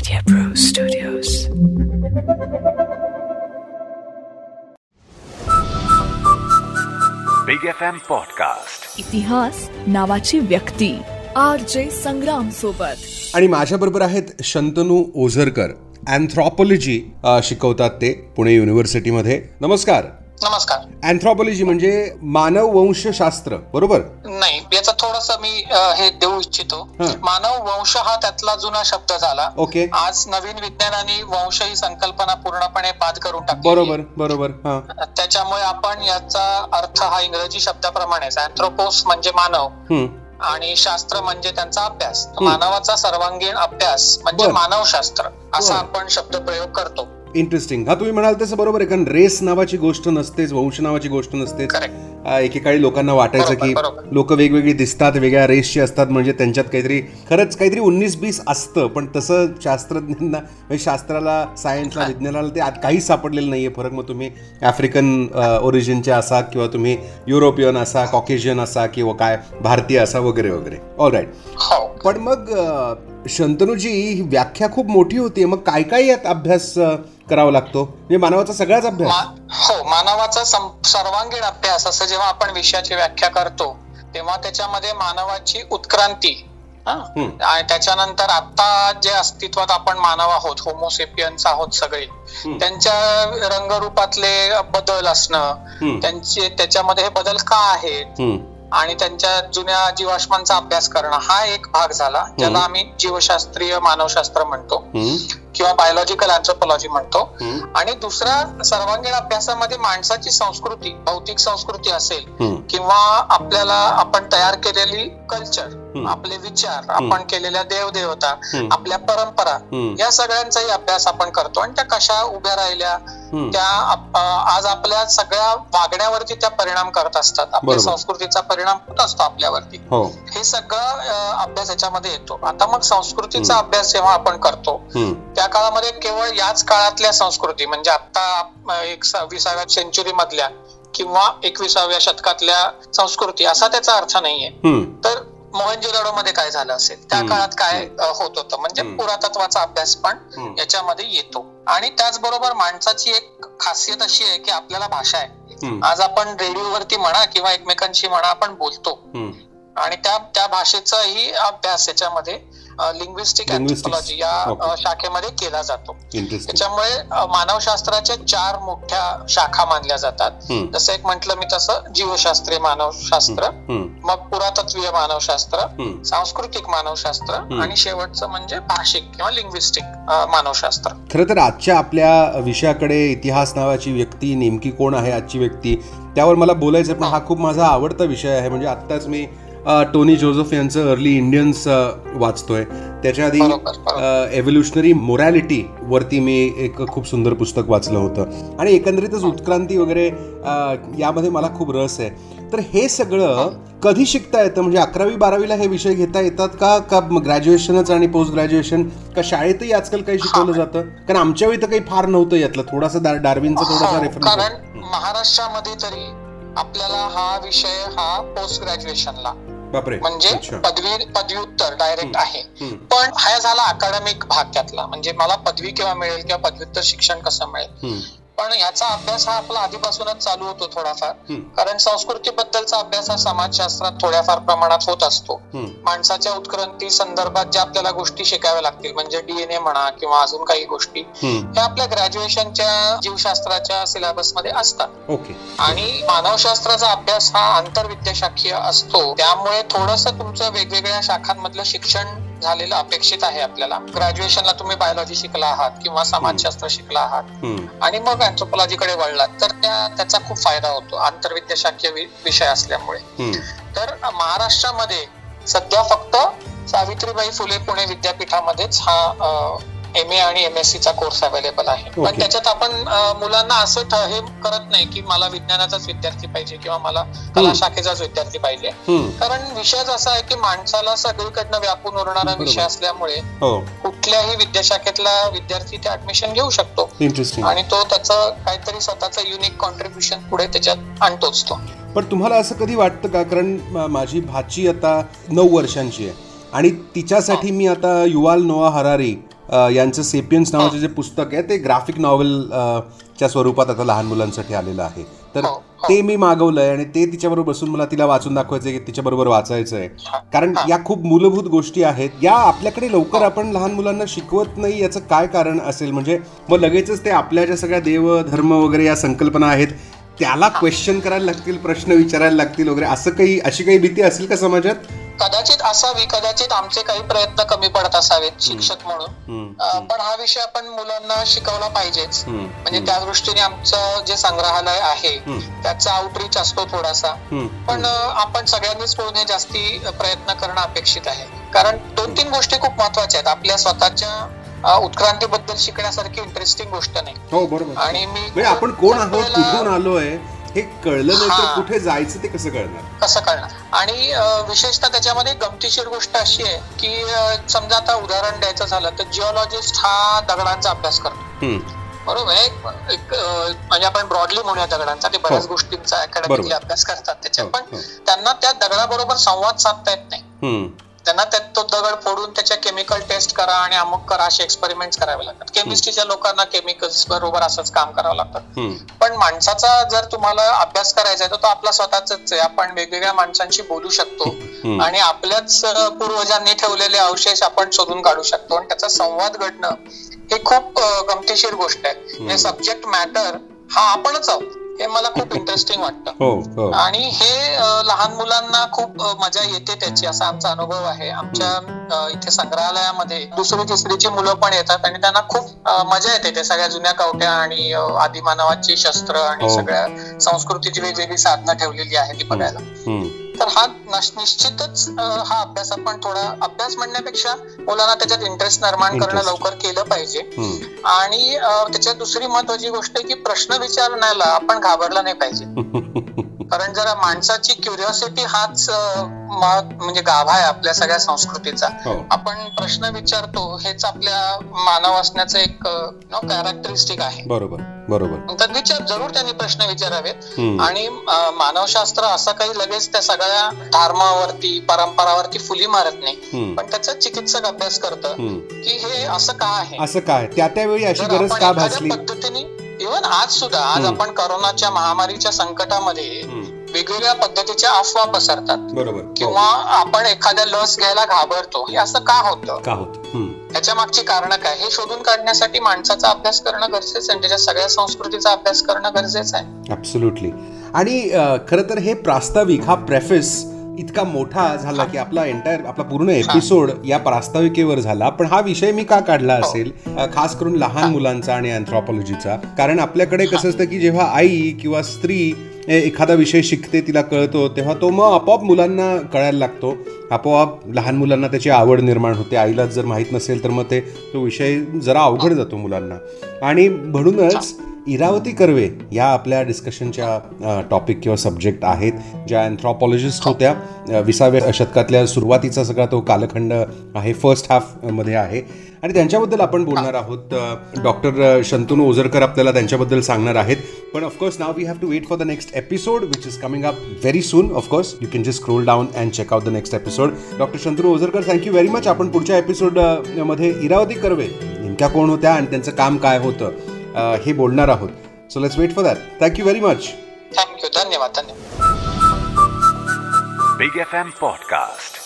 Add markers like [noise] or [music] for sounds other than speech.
Media Pro Studios. Big F M podcast इतिहास नावाची व्यक्ती. आर जे संग्राम सोबत. आणि माझ्याबरोबर आहेत शंतनू ओझरकर. अँथ्रॉपॉलॉजी शिकवतात ते पुणे युनिव्हर्सिटीमध्ये नमस्कार. नमस्कार अँथ्रॉपॉलॉजी म्हणजे मानव वंशशास्त्र बरोबर नाही याचं थोडस मी हे देऊ इच्छितो. मानव वंश हा त्यातला जुना शब्द झाला ओके. आज नवीन विज्ञानाने वंश ही संकल्पना पूर्णपणे बाद करून टाकली बरोबर बरोबर हा त्याच्यामुळे आपण याचा अर्थ हा इंग्रजी शब्दाप्रमाणेच अँथ्रोपोस म्हणजे मानव. आणि शास्त्र म्हणजे त्यांचा अभ्यास. मानवाचा सर्वांगीण अभ्यास म्हणजे. मानवशास्त्र असा. आपण शब्दप्रयोग करतो इंटरेस्टिंग हा तुम्ही म्हणाल तसं बरोबर आहे कारण रेस नावाची गोष्ट नसतेच वंश नावाची गोष्ट नसतेच. एकेकाळी लोकांना वाटायचं की. लोक वेगवेगळी दिसतात वेगळ्या रेसची असतात म्हणजे त्यांच्यात काहीतरी खरंच काहीतरी उन्नीस बीस असतं पण तसं शास्त्रज्ञांना म्हणजे शास्त्राला सायन्सला विज्ञानाला ते काहीच सापडलेलं नाहीये. फरक मग तुम्ही आफ्रिकन ओरिजिनचे असा किंवा तुम्ही युरोपियन असा कॉकेशियन असा किंवा काय भारतीय असा वगैरे वगैरे. ऑल राईट हो. पण मग शंतनूजी ही व्याख्या खूप मोठी होती मग काय काय यात अभ्यास करावा लागतो म्हणजे मानवाचा सगळाच अभ्यास मा- हो मानवाचा सर्वांगीण अभ्यास असं जेव्हा आपण विषयाची व्याख्या करतो तेव्हा त्याच्यामध्ये मानवाची उत्क्रांती हा? आणि त्याच्यानंतर आता जे अस्तित्वात आपण मानव आहोत होमोसेपियन्स आहोत सगळे त्यांच्या रंगरूपातले बदल असणं. त्यांचे त्याच्यामध्ये हे बदल का आहेत. आणि त्यांच्या जुन्या जीवाश्मांचा अभ्यास करणं हा एक भाग झाला ज्याला आम्ही जीवशास्त्रीय मानवशास्त्र म्हणतो. किंवा बायोलॉजिकल अँथ्रोपॉलॉजी म्हणतो. आणि दुसरा सर्वांगीण अभ्यासामध्ये माणसाची संस्कृती भौतिक संस्कृती असेल. किंवा आपल्याला आपण तयार केलेली कल्चर. आपले विचार आपण केलेल्या देवदेवता. आपल्या परंपरा. या सगळ्यांचाही अभ्यास आपण करतो आणि त्या कशा उभ्या राहिल्या. त्या आज आपल्या सगळ्या वागण्यावरती त्या परिणाम करत असतात आपल्या. संस्कृतीचा परिणाम होत असतो आपल्यावरती हो हे सगळं अभ्यास याच्यामध्ये येतो आता मग संस्कृतीचा अभ्यास जेव्हा आपण करतो. त्या काळामध्ये केवळ याच काळातल्या संस्कृती म्हणजे आता एक विसाव्या सेंचुरी मधल्या किंवा एकविसाव्या शतकातल्या संस्कृती असा त्याचा अर्थ नाहीये. तर मोहनजोदाडो मध्ये काय झालं असेल त्या. काळात काय होत होतं म्हणजे. पुरातत्वाचा अभ्यास पण. याच्यामध्ये येतो आणि त्याचबरोबर माणसाची एक खासियत अशी आहे की आपल्याला भाषा आहे. आज आपण रेडिओवरती म्हणा किंवा एकमेकांशी म्हणा आपण बोलतो. आणि त्या त्या भाषेचाही अभ्यास याच्यामध्ये लिंग्विस्टिक. अँथ्रोपॉलॉजी या. शाखेमध्ये केला जातो त्याच्यामुळे मानवशास्त्राच्या चार मोठ्या शाखा मानल्या जातात. जसं एक म्हंटल मी तसं जीवशास्त्रीय मानवशास्त्र. मग पुरातत्वीय मानवशास्त्र. सांस्कृतिक मानवशास्त्र. आणि शेवटचं म्हणजे भाषिक किंवा लिंग्विस्टिक मानवशास्त्र खरं तर आजच्या आपल्या विषयाकडे इतिहास नावाची व्यक्ती नेमकी कोण आहे आजची व्यक्ती त्यावर मला बोलायचं पण हा खूप माझा आवडता विषय आहे म्हणजे आत्ताच मी टोनी जोझफ यांचं अर्ली इंडियन्स वाचतोय. त्याच्या आधी. एव्होल्युशनरी मोरॅलिटी वरती मी एक खूप सुंदर पुस्तक वाचलं होतं. आणि एकंदरीतच उत्क्रांती वगैरे यामध्ये मला खूप रस आहे. तर हे सगळं कधी शिकता येतं? म्हणजे अकरावी बारावीला हे विषय घेता येतात का? का ग्रॅज्युएशनच आणि पोस्ट ग्रॅज्युएशन का शाळेतही आजकाल काही शिकवलं जातं? कारण आमच्या वेळी तर काही फार नव्हतं यातलं. थोडासा डार- डार्विनचा थोडासा रेफरन्स महाराष्ट्रामध्ये तरी आपल्याला हा विषय हा पोस्ट ग्रॅज्युएशनला म्हणजे पदवी पदव्युत्तर डायरेक्ट आहे. पण हा झाला अकॅडमिक भाग त्यातला. म्हणजे मला पदवी केव्हा मिळेल किंवा पदव्युत्तर शिक्षण कसं मिळेल. पण ह्याचा अभ्यास हा आपला आधीपासूनच चालू होतो थोडाफार. कारण संस्कृतीबद्दलचा अभ्यास हा समाजशास्त्रात थोड्याफार प्रमाणात होत असतो. माणसाच्या उत्क्रांती संदर्भात ज्या आपल्याला गोष्टी शिकाव्या लागतील म्हणजे डीएनए म्हणा किंवा अजून काही गोष्टी. ह्या आपल्या ग्रॅज्युएशनच्या जीवशास्त्राच्या सिलेबसमध्ये असतात आणि मानवशास्त्राचा अभ्यास हा आंतरविद्याशाखीय असतो त्यामुळे थोडस तुमचं वेगवेगळ्या शाखांमधलं शिक्षण झालेलं अपेक्षित आहे आपल्याला ग्रॅज्युएशनला तुम्ही बायोलॉजी शिकला आहात किंवा समाजशास्त्र शिकला आहात. आणि मग अँथ्रोपॉलॉजीकडे वळलात तर त्या त्याचा खूप फायदा होतो आंतरविद्याशाखीय विषय असल्यामुळे. तर महाराष्ट्रामध्ये सध्या फक्त सावित्रीबाई फुले पुणे विद्यापीठामध्येच हा एम ए आणि एम एस सी चा कोर्स अवेलेबल आहे. पण. त्याच्यात आपण मुलांना असं हे करत नाही की मला विज्ञानाचाच विद्यार्थी पाहिजे किंवा मला कला. शाखेचाच विद्यार्थी पाहिजे. कारण विषयच असा आहे की माणसाला सगळीकडनं व्यापून उरणारा. विषय असल्यामुळे हो. कुठल्याही विद्याशाखेतला विद्यार्थी ते ऍडमिशन घेऊ शकतो. आणि तो त्याचं काहीतरी स्वतःचं युनिक कॉन्ट्रीब्युशन पुढे त्याच्यात आणतोच तो. पण तुम्हाला असं कधी वाटतं का? कारण माझी भाची आता नऊ वर्षांची आहे. आणि तिच्यासाठी मी आता युवाल नोआ हरारी यांचं सेपियन्स नावाचं जे पुस्तक आहे ते ग्राफिक नॉव्हेल च्या स्वरूपात आता लहान मुलांसाठी आलेलं आहे. तर हो, हो. ते मी मागवलंय आणि ते तिच्याबरोबर बसून मला तिला वाचून दाखवायचं की तिच्याबरोबर वाचायचं आहे कारण या खूप मूलभूत गोष्टी आहेत. या आपल्याकडे लवकर आपण लहान मुलांना शिकवत नाही याचं काय कारण असेल? म्हणजे मग लगेचच ते आपल्या ज्या सगळ्या देव धर्म वगैरे या संकल्पना आहेत त्याला क्वेश्चन करायला लागतील प्रश्न विचारायला लागतील वगैरे असं काही अशी काही भीती असेल का समाजात? कदाचित असावी कदाचित आमचे काही प्रयत्न कमी पडत असावेत शिक्षक म्हणून. पण हा विषय आपण मुलांना शिकवला पाहिजेच. म्हणजे त्या दृष्टीने आमचं जे संग्रहालय आहे. त्याचा आउटरीच असतो थोडासा. पण आपण सगळ्यांनीच पुढे जास्ती प्रयत्न करणं अपेक्षित आहे. कारण दोन तीन गोष्टी खूप महत्त्वाच्या आहेत. आपल्या स्वतःच्या उत्क्रांतीबद्दल शिकण्यासारखी इंटरेस्टिंग गोष्ट नाही. हो बरोबर. आणि मी म्हणजे आपण कोण आहोत कुठून आलोय हे कळलं नाही तर. कुठे जायचं ते कसं कळणार? कसं करणार आणि विशेषतः त्याच्यामध्ये गमतीशीर गोष्ट अशी आहे की समजा आता उदाहरण द्यायचं झालं तर जिओलॉजिस्ट हा दगडांचा अभ्यास करतो बरोबर आहे एक- म्हणजे आपण ब्रॉडली म्हणूया दगडांचा ते बऱ्याच हो. गोष्टींचा बरोबर. अकॅडमिकली अभ्यास करतात त्याच्यात हो, पण हो. त्यांना त्या दगडाबरोबर संवाद साधता येत नाही त्यांना त्यात तो दगड फोडून त्याच्या केमिकल टेस्ट करा आणि अमुक करा असे एक्सपेरिमेंट करावे लागतात. केमिस्ट्रीच्या लोकांना केमिकल्स बरोबर असंच काम करावं लागतं. पण माणसाचा जर तुम्हाला अभ्यास करायचा आहे तर तो आपला स्वतःच आहे. आपण वेगवेगळ्या माणसांशी बोलू शकतो. आणि आपल्याच पूर्वजांनी ठेवलेले अवशेष आपण शोधून काढू शकतो. आणि त्याचा संवाद घडणं हे खूप गमतीशीर गोष्ट आहे. म्हणजे सब्जेक्ट मॅटर हा आपणच आहोत. हे मला खूप इंटरेस्टिंग वाटतं. हो हो. आणि हे लहान मुलांना खूप मजा येते त्याची असा आमचा अनुभव आहे. आमच्या इथे संग्रहालयामध्ये दुसरी तिसरीची मुलं पण येतात आणि त्यांना खूप मजा येते ते सगळ्या जुन्या कवट्या आणि आदिमानवाची शस्त्र आणि हो. सगळ्या संस्कृतीची वेगवेगळी साधनं ठेवलेली आहे ती बघायला. तर हा नश- निश्चितच हा अभ्यास आपण थोडा अभ्यास म्हणण्यापेक्षा मुलांना त्याच्यात इंटरेस्ट निर्माण करणं. लवकर केलं पाहिजे. आणि त्याच्यात दुसरी महत्वाची गोष्ट की प्रश्न विचारण्याला आपण घाबरला नाही पाहिजे [laughs] कारण जरा माणसाची क्युरिओसिटी हाच म्हणजे गाभा आहे आपल्या सगळ्या संस्कृतीचा हो. आपण प्रश्न विचारतो हेच आपल्या मानव असण्याचं एक नो कॅरेक्टरिस्टिक आहे बरोबर बरोबर तर विचार जरूर त्यांनी प्रश्न विचारावेत. आणि मानवशास्त्र असं काही लगेच त्या सगळ्या धर्मावरती परंपरावरती फुली मारत नाही. पण त्याचा चिकित्सक अभ्यास करतं. की हे असं का आहे असं काय त्या त्यावेळी अशी गरज का भासली पद्धतीने इव्हन आज सुद्धा आज. आपण करोनाच्या महामारीच्या संकटामध्ये. वेगवेगळ्या पद्धतीच्या अफवा पसरतात. बरोबर. हो. किंवा आपण एखाद्या लस घ्यायला घाबरतो हे असं का होतं? का होत. त्याच्या मागची कारण काय? हे शोधून काढण्यासाठी माणसाचा अभ्यास करणं गरजेचं आहे आणि त्याच्या सगळ्या संस्कृतीचा अभ्यास करणं गरजेचं आहे. ॲब्सोल्युटली आणि खरं तर हे प्रास्ताविक हा प्रेफेस इतका मोठा झाला की आपला एंटायर आपला पूर्ण एपिसोड या प्रास्ताविकेवर झाला. पण हा विषय मी का काढला असेल? अ, खास करून लहान मुलांचा आणि अँथ्रॉपॉलॉजीचा कारण आपल्याकडे कसं असतं की जेव्हा आई किंवा स्त्री एखादा विषय शिकते तिला कळतो तेव्हा तो मग आपोआप मुलांना कळायला लागतो. आपोआप लहान मुलांना त्याची आवड निर्माण होते. आईलाच जर माहीत नसेल तर मग ते तो विषय जरा अवघड जातो मुलांना. आणि म्हणूनच इरावती कर्वे या आपल्या डिस्कशनच्या टॉपिक किंवा सब्जेक्ट आहेत ज्या अँथ्रॉपॉलॉजिस्ट होत्या. विसाव्या शतकातल्या सुरुवातीचा सगळा तो कालखंड आहे फर्स्ट हाफमध्ये आहे. आणि त्यांच्याबद्दल आपण बोलणार आहोत डॉक्टर शंतनू ओझरकर आपल्याला त्यांच्याबद्दल सांगणार आहेत. पण of course now we have to wait for the next episode which is coming up very soon of course you can just scroll down and check out the next episode doctor Shantanu Ozarkar thank you very much आपण पुढच्या एपिसोडमध्ये इरावती कर्वे नेमक्या कोण होत्या आणि त्यांचं काम काय होतं हे बोलणार आहोत. So let's wait for that thank you very much thank you धन्यवाद धन्यवाद. Big FM Podcast.